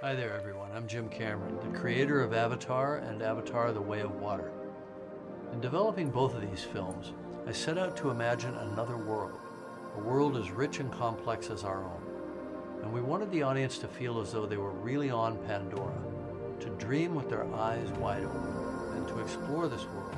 Hi there, everyone. I'm Jim Cameron, the creator of Avatar and Avatar The Way of Water. In developing both of these films, I set out to imagine another world, a world as rich and complex as our own. And we wanted the audience to feel as though they were really on Pandora, to dream with their eyes wide open, and to explore this world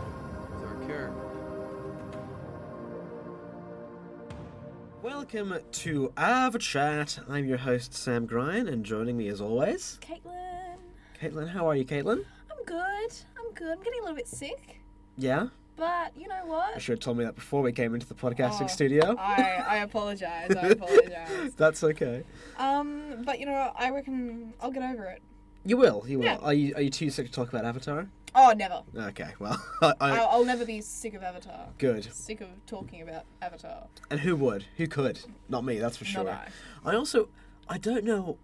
Welcome to Ava Chat. I'm your host Sam Grine, and joining me as always, Caitlin. Caitlin. How are you, Caitlin? I'm good. I'm good. I'm getting a little bit sick, Yeah, but you know what? you should have told me that before we came into the podcasting Oh, studio. I I apologize. I apologize. That's okay. Um, but you know, what? I reckon I'll get over it. You will. You will. Yeah. Are you Are you too sick to talk about Avatar? Oh, never. Okay. Well, I, I, I'll, I'll never be sick of Avatar. good. Sick of talking about Avatar. And who would? Who could? Not me. That's for sure. Not I. I also I don't know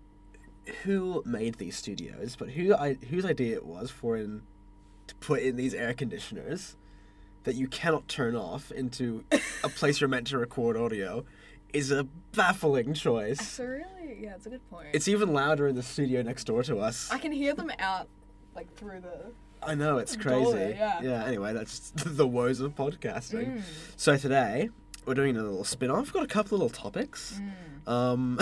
who made these studios, but who I whose idea it was for in to put in these air conditioners that you cannot turn off into a place you're meant to record audio is a baffling choice. So really, yeah, it's a good point. It's even louder in the studio next door to us. I can hear them out, like through the. I know it's crazy. yeah. Anyway, that's the woes of podcasting. Mm. So today we're doing a little spin-off. We've got a couple little topics. Mm. Um,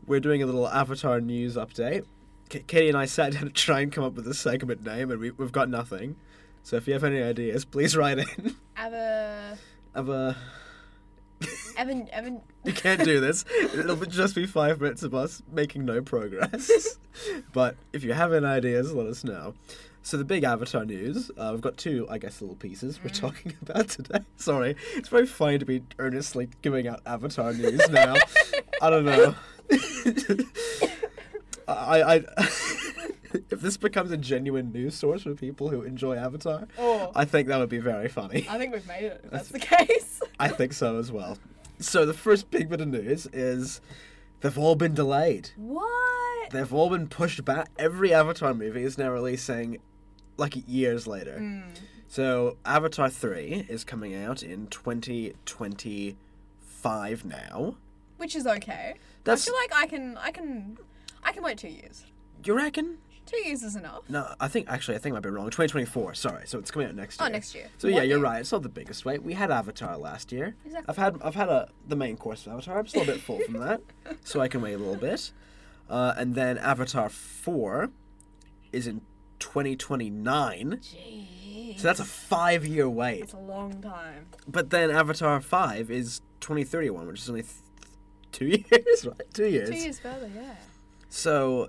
we're doing a little Avatar news update. K- Caity and I sat down to try and come up with a segment name, and we, we've got nothing. So if you have any ideas, please write in. Ava. Ava, Evan. Evan. you can't do this. It'll just be five minutes of us making no progress. but if you have any ideas, let us know. So the big Avatar news, uh, we've got two, I guess, little pieces we're talking about today. Sorry, it's very funny to be earnestly giving out Avatar news now. I don't know. I, I, if this becomes a genuine news source for people who enjoy Avatar, Oh. I think that would be very funny. I think we've made it. If that's the case. I think so as well. So the first big bit of news is they've all been delayed. What? They've all been pushed back. Every Avatar movie is now releasing like years later. Mm. So Avatar 3 is coming out in 2025 now. Which is okay. That's- I feel like I can, I can, I can wait two years. You reckon? Two years is enough. No, I think actually I think I might be wrong. 2024. Sorry. So it's coming out next year. Oh, next year. So yeah, you're year. right. It's not the biggest wait. We had Avatar last year. Exactly. I've had I've had a the main course of Avatar. I'm still a bit full from that, so I can wait a little bit. Uh, and then Avatar four is in 2029. Jeez. So that's a five year wait. That's a long time. But then Avatar five is 2031, which is only th- two years, right? Two years. Two years further, yeah. So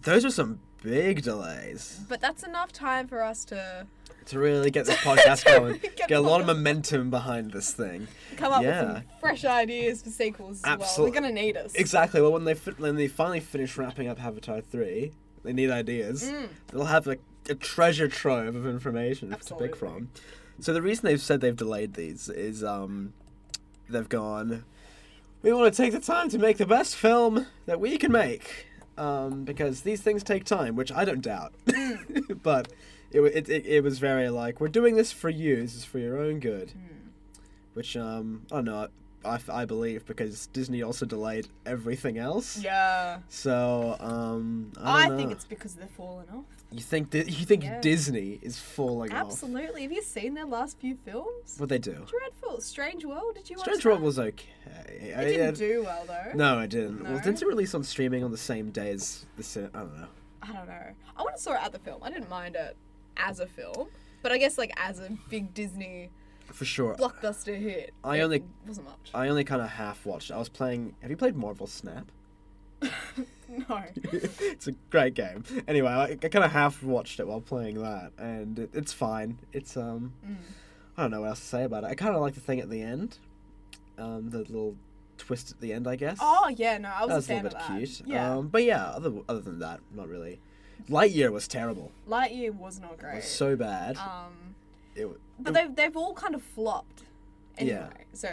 those are some big delays But that's enough time for us to to really get this podcast going. Get Get a lot of momentum behind this thing. come up Yeah. with some fresh ideas for sequels as well. They're gonna need us. Exactly. Well, when they fi- when they finally finish wrapping up Avatar three, they need ideas. Mm. They'll have like a treasure trove of information to pick from. So the reason they've said they've delayed these is um, they've gone. We want to take the time to make the best film that we can make, um, because these things take time, which I don't doubt. But it, it, it it was very like we're doing this for you. This is for your own good. Mm. Which um, I don't know. I, I believe because Disney also delayed everything else. Yeah. So um, I, I, think it's because they're falling off. You think Di- you think Yeah. Disney is falling off? Absolutely. Have you seen their last few films? What they do? Dreadful. Strange World. Did you watch Strange that? World was okay. It I- didn't I- do well though. No, it didn't. Well, didn't it release on streaming on the same day as the cin- I don't know. I don't know. I went and saw it at the film. I didn't mind it as a film, but I guess like as a big Disney For sure. blockbuster hit, I it only- wasn't much. I only kind of half watched. I was playing. Have you played Marvel Snap? no. it's a great game. Anyway, I, I kind of half watched it while playing that, and it, it's fine. It's um, Mm. I don't know what else to say about it. I kind of like the thing at the end, um, the little twist at the end, I guess. Oh yeah, no, I was that a was a little bit cute. Yeah, Um, but yeah, other other than that, not really. Lightyear was terrible. Lightyear was not great. It was so bad. um, it, w- but they've they've all kind of flopped. Anyway, Yeah. so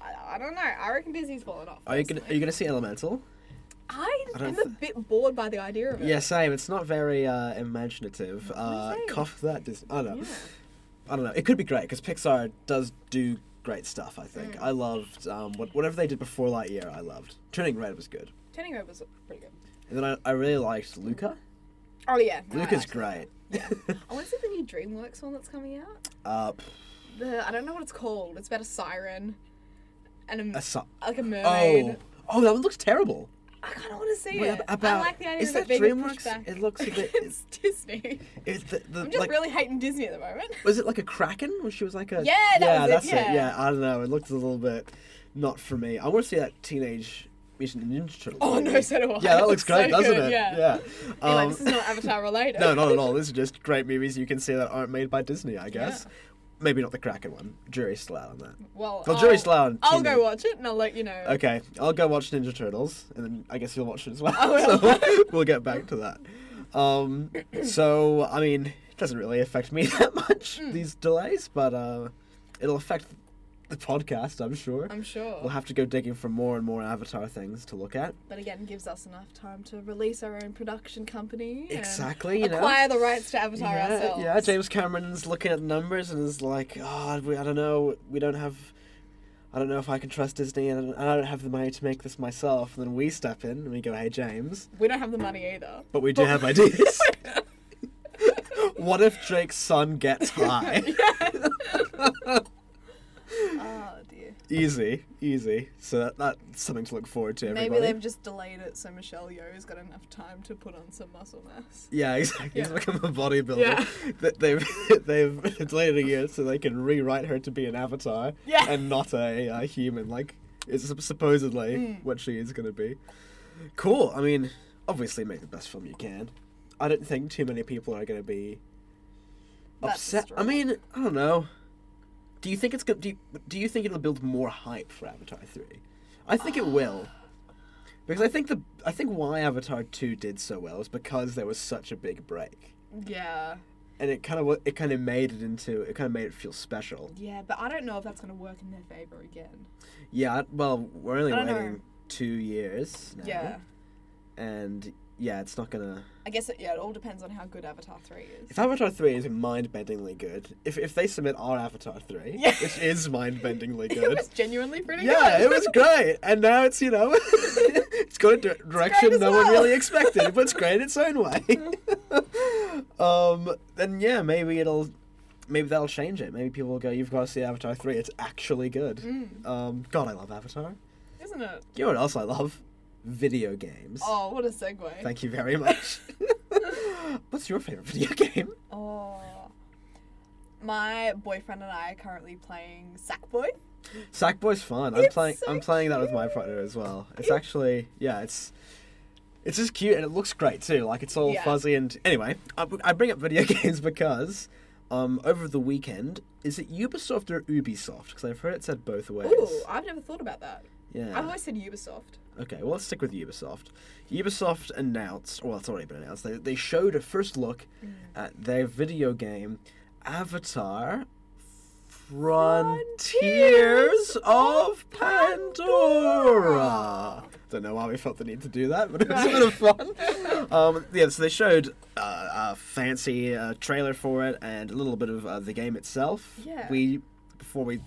I, I don't know. I reckon Disney's falling off. are you gonna Are you gonna see Elemental? I I don't am a bit bored by the idea of it. Yeah, same. It's not very uh, imaginative. Uh, do you think? cough that. Dis- I don't know. Yeah. I don't know. It could be great because Pixar does do great stuff. I think Mm. I loved um, what, whatever they did before Lightyear. I loved. Turning Red was good. Turning Red was pretty good. And then I, I really liked Luca. Oh yeah, no, Luca's great. Yeah. I want to see the new DreamWorks one that's coming out. uh, The I don't know what it's called. It's about a siren and a, a su- like a mermaid. oh, oh, that one looks terrible. I kind of want to see it. about- I like the idea is of that it a DreamWorks? It looks a bit- against Disney. It's the, the I'm just like really hating Disney at the moment. was it like a kraken? Where she was like a Yeah, that yeah, was it, that's yeah. Yeah, I don't know. It looked a little bit not for me. I want to see that teenage Mutant Ninja Turtle. Oh no, so do I. Yeah, that looks so great, doesn't good, it? Yeah. yeah. Um, this is not Avatar related. no, not at all. This is just great movies you can see that aren't made by Disney. I guess. Maybe not the Kraken one. Jury's still out on that. Well, Well, I'll, Jury's still out on I'll go watch it and I'll let you know. Okay, I'll go watch Ninja Turtles, and then I guess you'll watch it as well. I will. so we'll get back to that. Um, so I mean, it doesn't really affect me that much Mm. these delays, but uh, it'll affect the podcast. I'm sure. I'm sure. We'll have to go digging for more and more Avatar things to look at. but again, gives us enough time to release our own production company. Exactly, you know. acquire the rights to Avatar yeah, ourselves. yeah. James Cameron's looking at the numbers and is like, "Oh, we, I don't know. We don't have. I don't know if I can trust Disney, and I don't have the money to make this myself." And then we step in and we go, "Hey, James." We don't have the money either. But we do have ideas. what if Drake's son gets high? easy, easy. So that, that's something to look forward to. Everybody. Maybe they've just delayed it so Michelle Yeoh's got enough time to put on some muscle mass. Yeah, exactly. He's become a bodybuilder. Yeah. They've they've delayed a year so they can rewrite her to be an avatar Yeah. and not a, a human. Like it's supposedly Mm. what she is going to be. Cool. I mean, obviously make the best film you can. I don't think too many people are going to be upset. I mean, I don't know. Do you think it's good? Do you, do you think it'll build more hype for Avatar three? I think it will. Because I think the I think why Avatar two did so well is because there was such a big break, Yeah. and it kind of it kind of made it into it kind of made it feel special. Yeah, but I don't know if that's going to work in their favor again. Yeah. Well, we're only don't know. waiting two years now, Yeah. and yeah, it's not gonna. I guess it, yeah, it all depends on how good Avatar 3 is. If Avatar three is mind-bendingly good, if if they submit our Avatar three, Yeah. which is mind-bendingly it good, was genuinely pretty Yeah, good. it was great, and now it's you know, it's going a di- direction no one really expected, but it's great in its own way. um, then yeah, maybe it'll, maybe that'll change it. Maybe people will go, "You've got to see Avatar three. It's actually good." Mm, Um, God, I love Avatar. isn't it? You know what else I love? Video games. Oh, what a segue. Thank you very much. What's your favorite video game? Oh. My boyfriend and I are currently playing Sackboy. Sackboy's fun. I'm It's playing. so I'm playing that with my partner as well. It's actually yeah. It's it's just cute and it looks great too. Like it's all Yeah. fuzzy and anyway. I, I bring up video games because um over the weekend is it Ubisoft or Ubisoft? Because I've heard it said both ways. Ooh, I've never thought about that. Yeah. I've always said Ubisoft. Okay, well let's stick with Ubisoft. Ubisoft announced, well, it's already been announced. They they showed a first look Mm. at their video game Avatar Frontiers of Pandora. Don't know why we felt the need to do that, but it was a bit of fun. Um, yeah, so they showed uh, a fancy uh, trailer for it and a little bit of uh, the game itself. Yeah. We before we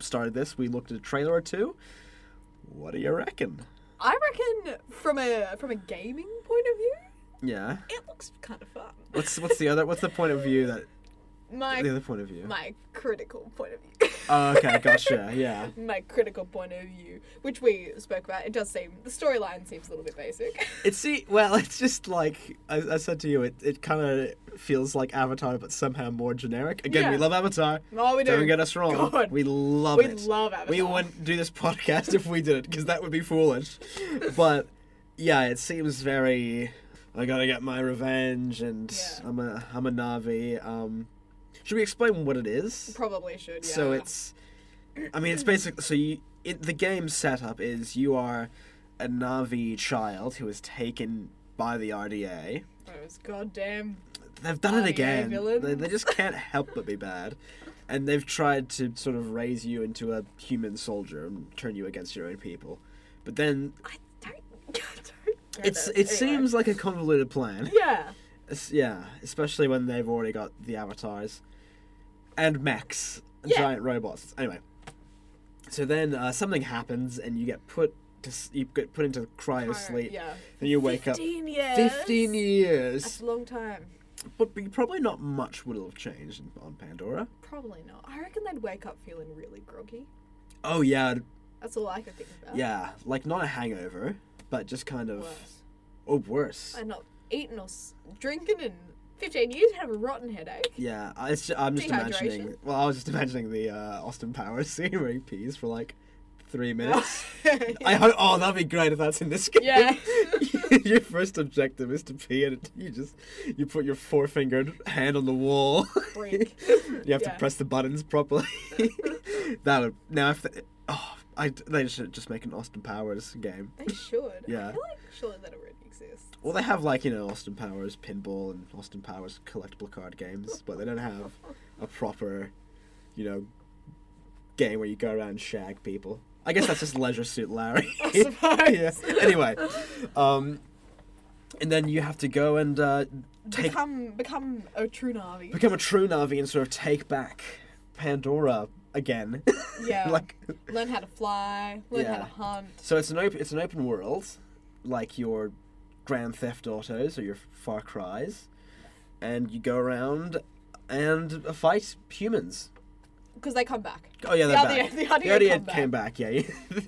started this, we looked at a trailer or two. What do you reckon? I reckon from a from a gaming point of view, Yeah. it looks kind of fun. What's what's the other what's the point of view that My the other point of view? my critical point of view. Oh, okay, gotcha. Yeah. my critical point of view, which we spoke about. It does seem the storyline seems a little bit basic. It's see, well, it's just like I, I said to you. It it kind of feels like Avatar, but somehow more generic. Again, we love Avatar. oh, we do. Don't get us wrong. God. We love we it. We love Avatar. We wouldn't do this podcast if we did it because that would be foolish. But yeah, it seems very. I gotta get my revenge, and Yeah. I'm a I'm a Navi. Um, should we explain what it is? Probably should. Yeah. So it's, I mean, it's basically so you. It, the game setup is you are a Navi child who is taken by the RDA. those goddamn. They've done it again. villains. They, they just can't help but be bad, and they've tried to sort of raise you into a human soldier and turn you against your own people. But then I don't. I don't get it's it. Anyway. seems like a convoluted plan. Yeah. Yeah, especially when they've already got the avatars and mechs, Yeah. giant robots. Anyway, so then uh, something happens, and you get put to you get put into cryo sleep. Yeah. Then you wake up. 15 years. Fifteen That's years, a long time. but probably not much would have changed on Pandora. Probably not. I reckon they'd wake up feeling really groggy. Oh yeah, That's all I could think about. yeah, like not a hangover, but just kind of Worse. oh worse. And not eating or s- drinking in 15 years, have a rotten headache. Yeah, I, I'm just imagining. Well, I was just imagining the uh, Austin Powers scene where he pees for like three minutes. yeah. I hope. Oh, that'd be great if that's in this game. Yeah. your first objective is to pee, and you just you put your four-fingered hand on the wall. You have Yeah. to press the buttons properly. that would now if they, oh I they should just make an Austin Powers game. They should. Yeah. I feel like surely that. Well, they have like you know Austin Powers pinball and Austin Powers collectible card games, but they don't have a proper, you know, game where you go around and shag people. I guess that's just Leisure Suit Larry. Yeah. Anyway, um, and then you have to go and uh, take Become become a true Navi. become a true Navi and sort of take back Pandora again. Yeah. like learn how to fly. Learn how to hunt. so, it's an open it's an open world, like your Grand Theft Autos or your Far Cries, and you go around and uh, fight humans. Because they come back. Oh yeah, The they're RDA back. the RDA RDA come came back, yeah.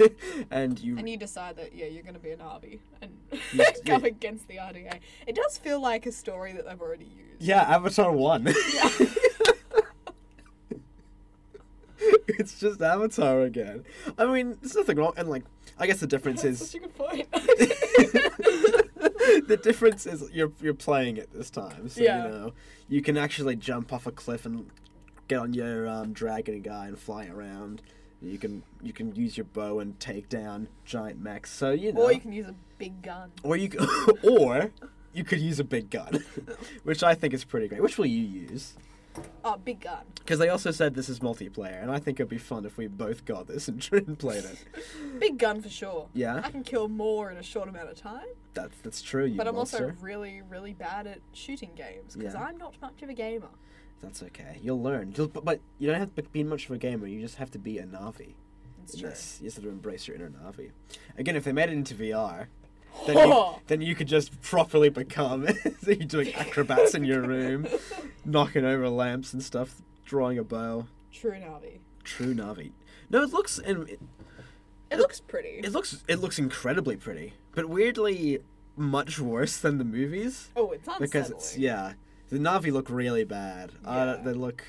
and you And you decide that yeah, you're going to be a Navi and go yeah. against the RDA. It does feel like a story that they've already used. Yeah, Avatar 1. Yeah. it's just Avatar again. I mean, there's nothing wrong. And, like, I guess the difference That's is. such a good point. the difference is you're, you're playing it this time. So, Yeah. you know, you can actually jump off a cliff and get on your um, dragon guy and fly around. You can you can use your bow and take down giant mechs. So you know, or you can use a big gun. or you or you could use a big gun, which I think is pretty great. Which will you use? Uh, oh, big gun. Because they also said this is multiplayer, and I think it'd be fun if we both got this and, and played it. Big gun for sure. Yeah? I can kill more in a short amount of time. That's that's true. You But I'm monster. also really, really bad at shooting games because Yeah. I'm not much of a gamer. That's okay. You'll learn. You'll, but, but you don't have to be much of a gamer. You just have to be a Navi. In true. this. You just have to embrace your inner Navi. Again, if they made it into VR, then you, then you could just properly become. so you're doing acrobats in your room, knocking over lamps and stuff, drawing a bow. True Navi. True Navi. No, it looks and it, It looks pretty. it looks it looks incredibly pretty, but weirdly much worse than the movies. oh, it's unsettling. because it's yeah the Navi look really bad. Uh, Yeah. they look.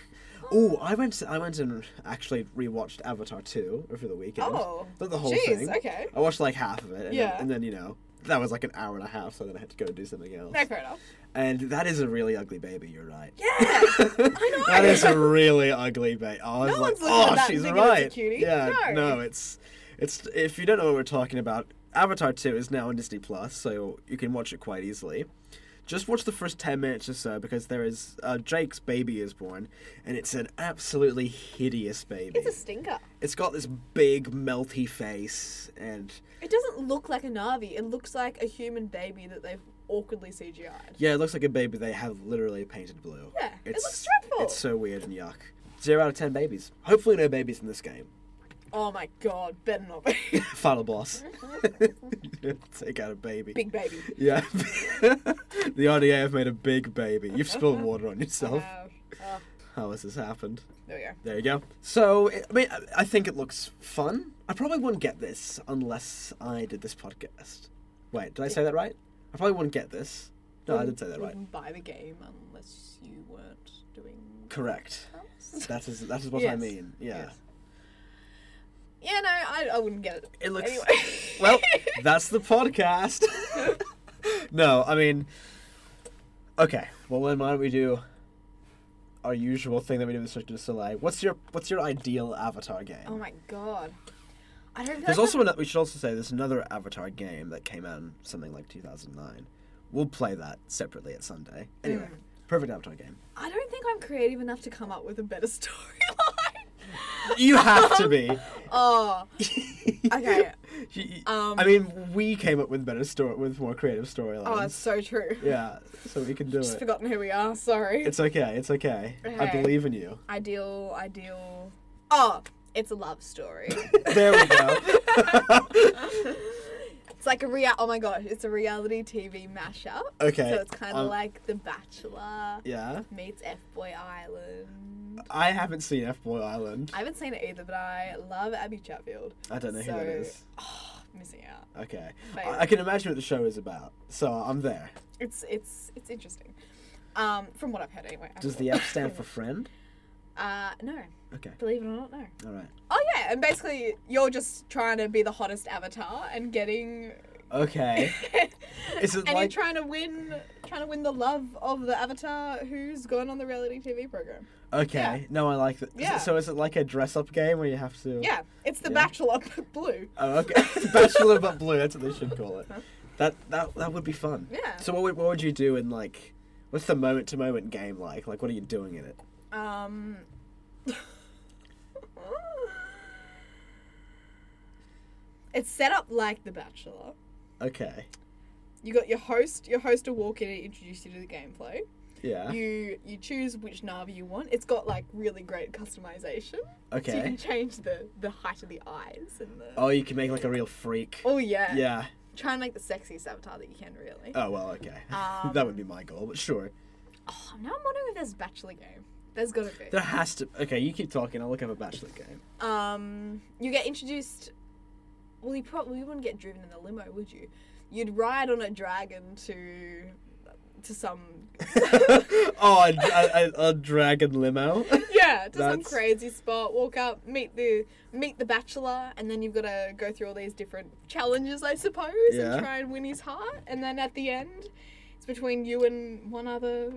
Oh, I went. I went and actually rewatched Avatar two over the weekend. Oh, not the whole jeez, thing. okay. I watched like half of it. And Yeah. Then, and then you know that was like an hour and a half, so then I had to go and do something else. No, fair enough. And that is a really ugly baby. You're right. Yeah, I know. that is a really ugly baby. Oh, I was No like, oh, she's thinking it's a right. Yeah, No. no, it's it's if you don't know what we're talking about, Avatar two is now on Disney Plus, so you can watch it quite easily. Just watch the first ten minutes or so because there is uh, Jake's baby is born, and it's an absolutely hideous baby. It's a stinker. it's got this big melty face, and It doesn't look like a Navi. It looks like a human baby that they've awkwardly CGI'd. yeah, it looks like a baby they have literally painted blue. Yeah, it looks dreadful. It's so weird and yuck. Zero out of ten babies. Hopefully, no babies in this game. Oh my god, better not be. Final boss. Take out a baby. Big baby. Yeah. the RDA have made a big baby. You've spilled water on yourself. Oh, How has this happened? there we go. There you go. So, I mean, I- think it looks fun. I probably wouldn't get this unless I did this podcast. Wait, did I say that right? I probably wouldn't get this. No, I did say that right. Wouldn't buy the game unless you weren't doing. Correct. That is that is what I mean. Yeah. Yes. Yeah, no, I, I wouldn't get it. It looks Anyway. well. That's the podcast. no, I mean, okay. Well, then why don't we do our usual thing that we do with Cirque du Soleil? What's your What's your ideal Avatar game? oh my god. I don't. There's like also I've- an, we should also say there's another Avatar game that came out in something like 2009. We'll play that separately at Sunday. Anyway, Mm. perfect Avatar game. I don't think I'm creative enough to come up with a better storyline. You have to be. Oh, okay. Um, I mean, we came up with better story with more creative storylines. Oh, that's so true. yeah, so we can do Just it. Just forgotten who we are. Sorry. It's okay. It's okay. I believe in you. ideal. Ideal. Oh, it's a love story. There we go. It's like a real. Oh my gosh, it's a reality TV mashup. Okay, So it's kind of um, like The Bachelor Yeah. meets F Boy Island. I haven't seen F Boy Island. I haven't seen it either, but I love Abby Chatfield. I don't know who that is. Oh, missing out. Okay. I, I can imagine what the show is about, so I'm there. It's it's it's interesting. Um, from what I've heard anyway. Does the F stand for friend? Uh, no. Okay. Believe it or not, no. All right. Oh yeah, and basically you're just trying to be the hottest avatar and getting. Okay. Is it and like- you're trying to win, trying to win the love of the avatar who's gone on the reality TV program. Okay. No, I like that. Is it- Yeah. so is it like a dress up game where you have to? Yeah, it's the Yeah. Bachelor but blue. Oh, okay. Bachelor but blue. That's what they should call it. That that that would be fun. Yeah. So what would, what would you do in like? What's the moment to moment game like? Like what are you doing in it? Um. it's set up like The Bachelor. Okay. You got your host. Your host will walk in and introduce you to the gameplay. Yeah. You you choose which Navi you want. It's got like really great customization. Okay. So you can change the the height of the eyes and the. Oh, you can make like a real freak. Oh yeah. Yeah. Try and make the sexiest avatar that you can, really. Oh well, okay. Um, that would be my goal, but sure. Oh, now I'm wondering if there's a Bachelor game. There's gotta be. There has to. Okay, you keep talking. I'll look up a bachelor game. um, you get introduced. Well, you probably wouldn't get driven in a limo, would you? You'd ride on a dragon to to some oh, a, a, a, dragon limo. yeah to some crazy spot. Walk up, meet the meet the bachelor, and then you've got to go through all these different challenges, I suppose, Yeah. and try and win his heart. And then at the end, it's between you and one other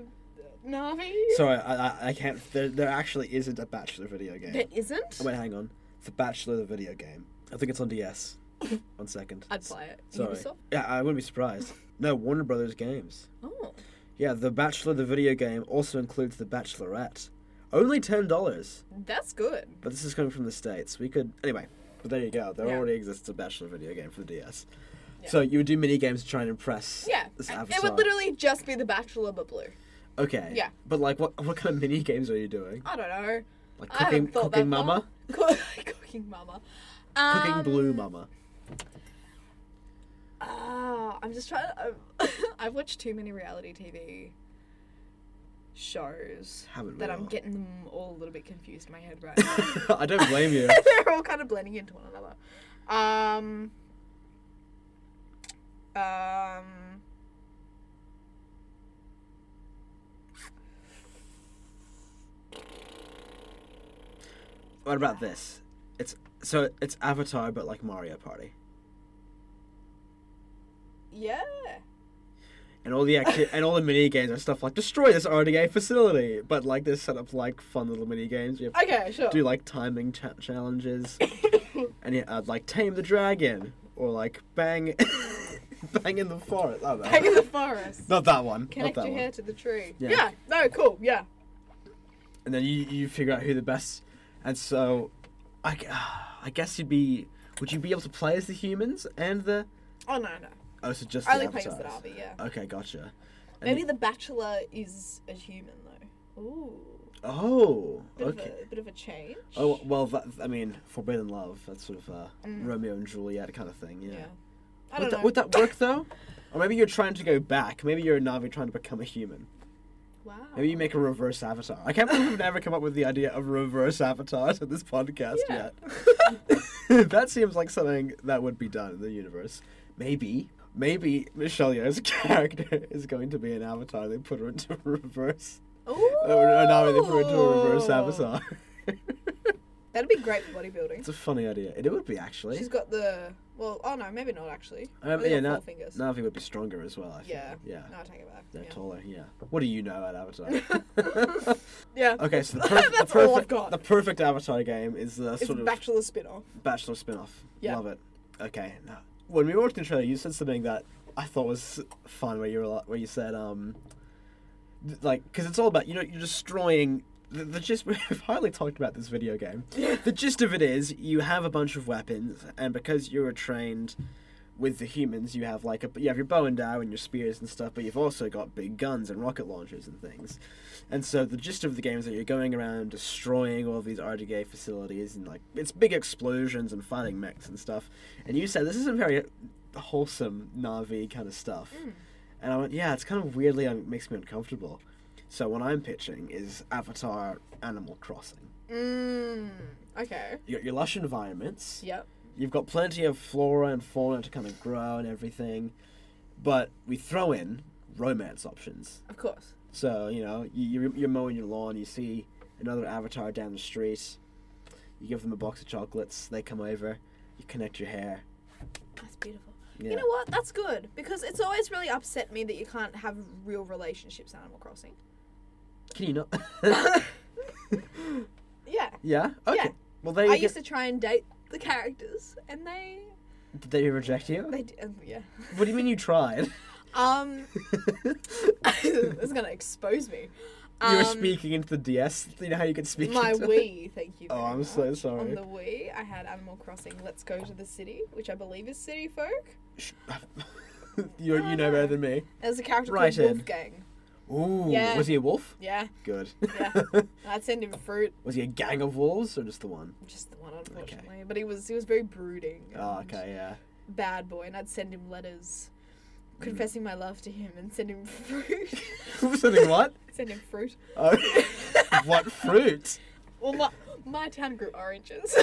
Navi. Sorry, I, I, I can't. There, there actually isn't a bachelor video game. there isn't. Oh, wait, hang on. The Bachelor, the video game. I think it's on DS. One second. I'd play it. Sorry. Ubisoft. Yeah, I wouldn't be surprised. No, Warner Brothers games. Oh. Yeah, The Bachelor, the video game also includes The Bachelorette. Only ten dollars, That's good. but this is coming from the states. We could anyway. But there you go. There Yeah. already exists a Bachelor video game for the DS. Yeah. So you would do mini games to try and impress. Yeah. This and avatar. It would literally just be the Bachelor but blue. Okay. Yeah. But like, what what kind of mini games are you doing? I don't know. Like cooking, cooking mama, cooking mama. cooking Um, blue mama. Ah, I'm just trying to. I've, I've watched too many reality TV shows Haven't we that I'm all? getting them all a little bit confused in my head right now. I don't blame you. They're all kind of blending into one another. Um. Um. What about this? It's so it's Avatar, but like Mario Party, Yeah. and all the acti- and all the mini games are stuff like destroy this RDA facility, but like they're set up like fun little mini games. You have Okay, sure. do like timing cha- challenges, and you uh, like tame the dragon or like bang, bang in the forest. Don't know. Hang in the forest. Not that one. Connect that your one. hair to the tree. Yeah. Yeah. No. Cool. Yeah. and then you you figure out who the best. And so, I, gu- I guess you'd be. Would you be able to play as the humans and the? Oh no no. Oh, so just the only the avatars. Yeah. Okay, gotcha. And Maybe you- the Bachelor is a human though. Ooh. Oh, Bit okay. Of a, bit of a change. Oh well, that, I mean, forbidden love. That's sort of a Mm. Romeo and Juliet kind of thing. Yeah. Yeah. I Would that, would that work though? Or maybe you're trying to go back. Maybe you're a Navi trying to become a human. Wow. Maybe you make a reverse avatar. I can't believe we've never come up with the idea of reverse avatars in this podcast Yeah. yet. that seems like something that would be done in the universe. Maybe, maybe Michelle Yeoh's character is going to be an avatar. They put her into reverse. Ooh. Or, or now they put her into a reverse avatar. That'd be great for bodybuilding. it's a funny idea. It would be actually. She's got the well. Oh no, maybe not actually. Um, yeah, four fingers. Navi would be stronger as well. I feel. Yeah. Yeah. No, I take it back. They're yeah. taller. Yeah. What do you know about Avatar? yeah. okay, so the, perf- That's the all I've perfect got. the perfect Avatar game is the It's sort of Bachelor spin-off. Bachelor spin-off. Yeah. Love it. Okay. Now, when we watched the trailer, you said something that I thought was fun. Where you were like, where you said um, th- like because it's all about you know you're destroying. The, the gist we've hardly talked about this video game. the gist of it is you have a bunch of weapons, and because you're trained with the humans, you have like a you have your bow and arrow and your spears and stuff, but you've also got big guns and rocket launchers and things. And so the gist of the game is that you're going around destroying all these RDA facilities and like it's big explosions and fighting mechs and stuff. And you said this isn't very wholesome Navi kind of stuff. Mm. And I went, yeah, it's kind of weirdly un- makes me uncomfortable. So what I'm pitching is Avatar Animal Crossing. Mm. Okay. You got your lush environments. Yep. You've got plenty of flora and fauna to kind of grow and everything, but we throw in romance options. Of course. So you know, you, you're, you're mowing your lawn, you see another avatar down the street, you give them a box of chocolates, they come over, you connect your hair. That's beautiful. Yeah. You know what? That's good because it's always really upset me that you can't have real relationships in Animal Crossing. Can you not? Yeah. yeah. Okay. Yeah. Well, there you I go. used to try and date the characters, and they Did they reject you? they did. um, yeah. What do you mean you tried? Um, this is gonna expose me. you were Um, speaking into the DS. You know how you could speak My into it? Wii, thank you. Oh, I'm so sorry. On the Wii, I had Animal Crossing Let's Go to the City, which I believe is City Folk. you you know better than me. There's a character Right called in. Wolfgang. Ooh, Yeah. was he a wolf? Yeah, Good. yeah. I'd send him fruit, was he a gang of wolves or just the one? just the one, unfortunately. But he was he was very brooding. Oh, okay, yeah. Bad boy, and I'd send him letters, Mm. confessing my love to him, and send him fruit. Sending what? sending fruit. Oh, what fruit? Well, my my town grew oranges.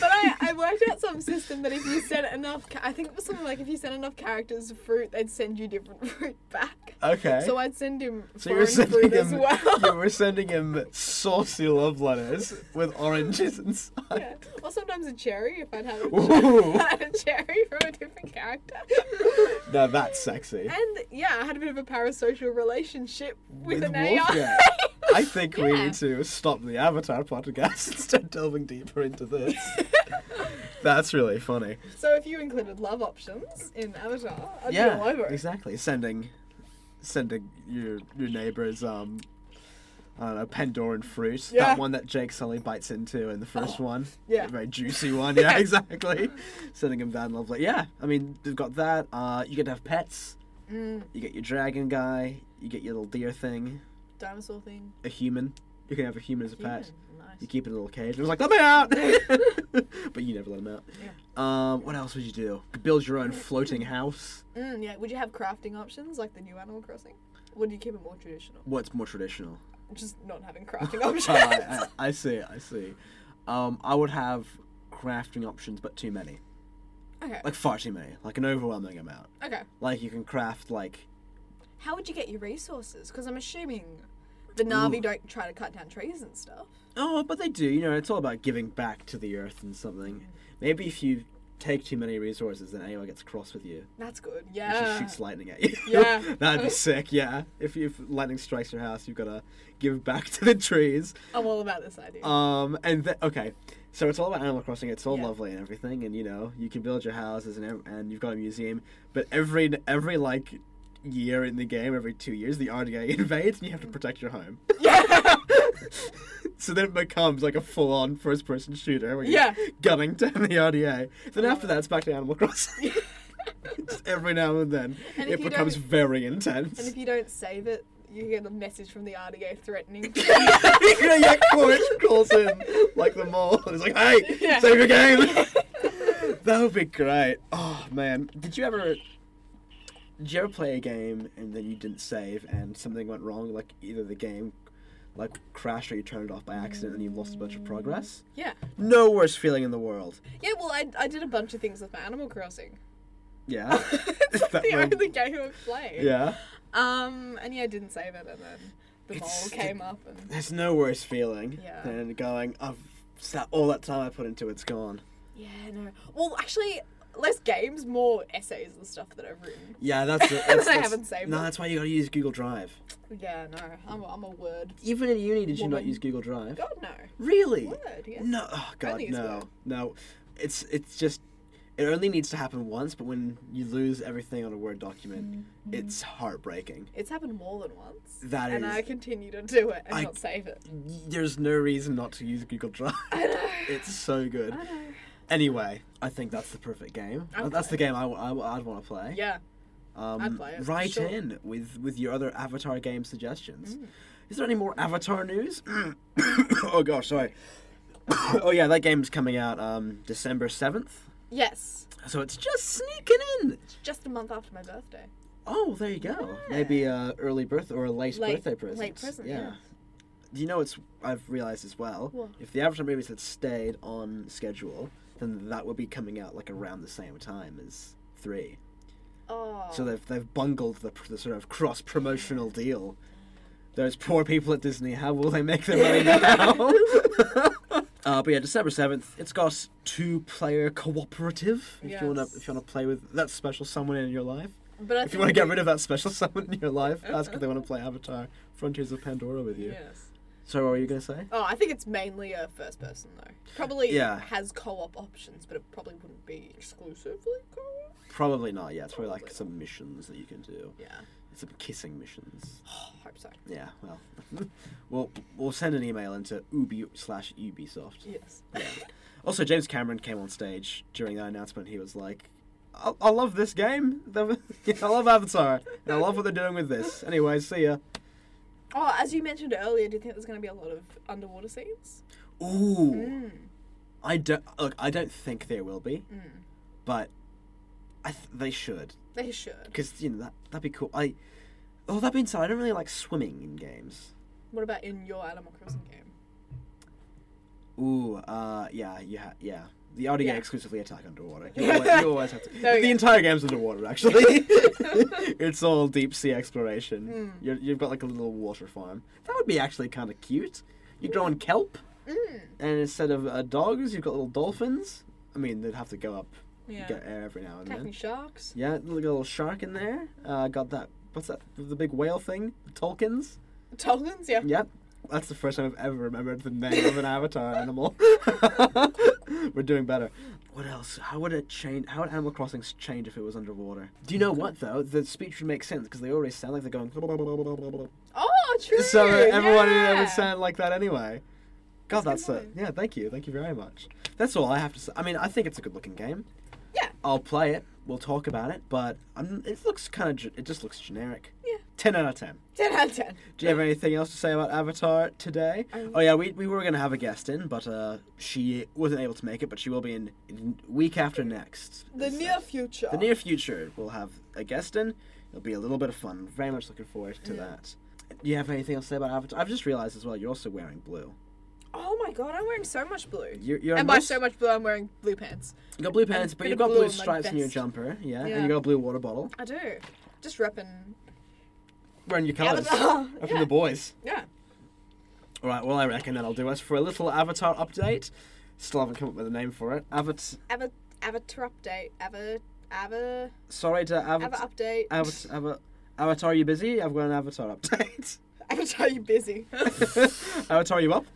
But I, I worked out some system that if you sent enough, ca- I think it was something like if you sent enough characters of fruit, they'd send you different fruit back. okay. So I'd send him So you were sending fruit as him, well. you were sending him saucy love letters with oranges inside. Yeah. Or sometimes a cherry if I'd had a, Ooh. I had a cherry from a different character. Now that's sexy. And yeah, I had a bit of a parasocial relationship with, With an AI. Wolfgang. I think we Yeah. need to stop the Avatar podcast and start delving deeper into this. That's really funny. so if you included love options in Avatar, I'd yeah, be all over it. exactly. Sending, sending your your neighbors um, I don't know, Pandoran fruit. Yeah. That one that Jake Sully bites into in the first Oh, one. yeah. The very juicy one. Yeah, exactly. Sending him down lovely. Yeah, I mean, they've got that. Uh, you get to have pets. Mm, You get your dragon guy. You get your little deer thing. Dinosaur thing. A human. You can have a human as a pet. Nice. You keep it in a little cage. It was like, let me out! but you never let him out. Um, what else would you do? You could build your own floating house. Mm, yeah. Would you have crafting options like the new Animal Crossing? Would you keep it more traditional? What's more traditional? Just not having crafting options. Oh, I, I, I see, I see. Um, I would have crafting options, but too many. okay. Like far too many. Like an overwhelming amount. Okay. Like you can craft like How would you get your resources? Because I'm assuming the Navi don't try to cut down trees and stuff. oh, but they do. You know, it's all about giving back to the earth and something. Maybe if you take too many resources, then Eywa gets cross with you. That's good. Yeah. just shoots lightning at you. Yeah. That'd be sick. Yeah. If, if lightning strikes your house, you've got to give back to the trees. I'm all about this idea. Um, and th- okay, so it's all about Animal Crossing. It's all Yeah. lovely and everything, and you know you can build your houses and and you've got a museum. But every every like year in the game, every two years, the RDA invades and you have to protect your home. yeah. so then it becomes like a full on first person shooter where you're Yeah. gunning down the RDA. Then after that, it's back to Animal Crossing. Just every now and then, And it becomes very intense. and if you don't save it, you get a message from the RDA threatening. yeah, yeah, calls in like the mole. And he's like, "Hey, Yeah. save your game." that would be great. Oh man, did you ever? Did you ever play a game and then you didn't save and something went wrong? Like either the game, like crashed or you turned it off by accident and you lost a bunch of progress. yeah. No worse feeling in the world. Yeah, well, I, I did a bunch of things with my Animal Crossing. Yeah. it's That the one- only game I've played. yeah. Um, and yeah, I didn't save it, and then the It's- mole came up, and There's no worse feeling Yeah. than going, "I've sat all that time I put into it's gone." yeah, no. Well, actually, less games, more essays and stuff that I've written. Yeah, that's it. That's, I haven't saved No, that's why you gotta use Google Drive. Yeah, no, I'm, I'm a word. Even in uni, did you not use Google Drive? God no. Really? Word, yes. No, oh god, no, Word. no. It's it's just it only needs to happen once, but when you lose everything on a Word document, Mm-hmm. it's heartbreaking. It's happened more than once. That and is- I continue to do it and I- not save it. There's no reason not to use Google Drive. I know. it's so good. I know. Anyway, I think that's the perfect game. Okay. That's the game I, I'd want to play. Yeah. Um, I'd play it, Write sure. in with with your other Avatar game suggestions. Mm. Is there any more Avatar news? oh gosh, sorry. oh yeah, that game's coming out um, December seventh. Yes, So it's just sneaking in. it's just a month after my birthday. Oh, there you go. Maybe a early birth or a late, Late- birthday present. late present, yeah. You know, it's I've realized as well. What? If the Avatar movies had stayed on schedule, then that would be coming out like around the same time as three. Oh, So they've they've bungled the, the sort of cross promotional deal. Those poor people at Disney, how will they make their money now? uh, but yeah, December seventh. It's got two player cooperative. If you wanna if you wanna play with that special someone in your life. but I If you want to get rid of that special someone in your life, ask if they want to play Avatar: Frontiers of Pandora with you. Yes. So, what were you gonna say? Oh, I think it's mainly a first person though. Probably Yeah. has co-op options, but it probably wouldn't be exclusively co-op. Probably not. Yeah, it's probably like Probably some missions that you can do. Yeah, Some kissing missions. hope so. Yeah. Well, we'll we'll send an email into Ubi slash Ubisoft. Yes. Yeah. Also, James Cameron came on stage during that announcement. He was like, "I, I love this game. The- I love Avatar. And I love what they're doing with this. Anyway, see ya." Oh, as you mentioned earlier, do you think there's going to be a lot of underwater scenes? Ooh. Mm. I don't look. I don't think there will be, Mm. but I th- they should They should. because you know that that'd be cool. I. Oh, that being said, I don't really like swimming in games. What about in your Animal Crossing game? Ooh, uh, yeah, you ha- yeah. The RDA Yeah. exclusively attack underwater. You always, you always have to. The go. entire game's underwater, actually. it's all deep sea exploration. Mm. You're, you've got like a little water farm. That would be actually kind of cute. You're growing kelp, Mm. and instead of uh, dogs, you've got little dolphins. I mean, they'd have to go up, Yeah. get air every now and Attacking then. sharks. Yeah, a little shark in there. Uh, got that. What's that? The big whale thing? Tulkuns. Tulkuns, yeah. Yep. That's the first time I've ever remembered the name of an avatar animal. We're doing better. What else? How would it change? How would Animal Crossing change if it was underwater? Do you know oh, what though? The speech would make sense because they already sound like they're going. Oh, true. So everyone yeah. would sound like that anyway. God, That's that's it. Yeah, thank you, thank you very much. That's all I have to say. I mean, I think it's a good-looking game. Yeah. I'll play it. We'll talk about it, but I'm, it looks kind of. Ge- it just looks generic. Yeah. Ten out of ten. 10 out of 10. Do you have anything else to say about Avatar today? Um, oh yeah, we, we were gonna have a guest in, but uh, she wasn't able to make it. But she will be in, in week after next. The It's, near future. the near future, we'll have a guest in. It'll be a little bit of fun. Very much looking forward to Yeah. that. Do you have anything else to say about Avatar? I've just realized as well you're also wearing blue. Oh my god, I'm wearing so much blue. You're, you're and by most- so much blue, I'm wearing blue pants. You got blue pants, but you've got blue blue stripes in your jumper, yeah, Yeah. and you got a blue water bottle. I do. Just repping. Wearing your colours. Avatar. Yeah. Oh, in the boys. yeah. All right, well, I reckon that'll do us for a little Avatar update. Still haven't come up with a name for it. Avat. Ava, Avatar update. Ava, Ava, Sorry to Ava Avatar. update. Avatar. Ava- Avatar, you busy? I've got an Avatar update. Avatar, you busy? Avatar, you up?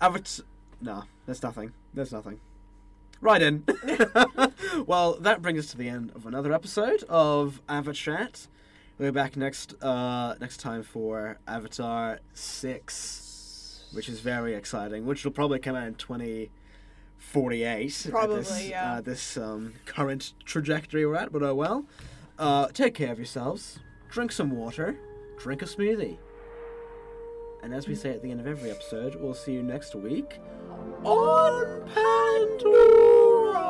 Avatar. No, there's nothing. There's nothing. Right in. well, that brings us to the end of another episode of Avatar. We'll be back next uh, next time for Avatar Six, which is very exciting. Which will probably come out in twenty forty eight. Probably, this, yeah. Uh, this um, current trajectory we're at, but oh well. Uh, take care of yourselves. Drink some water. Drink a smoothie. And as we say at the end of every episode, we'll see you next week on Pandora.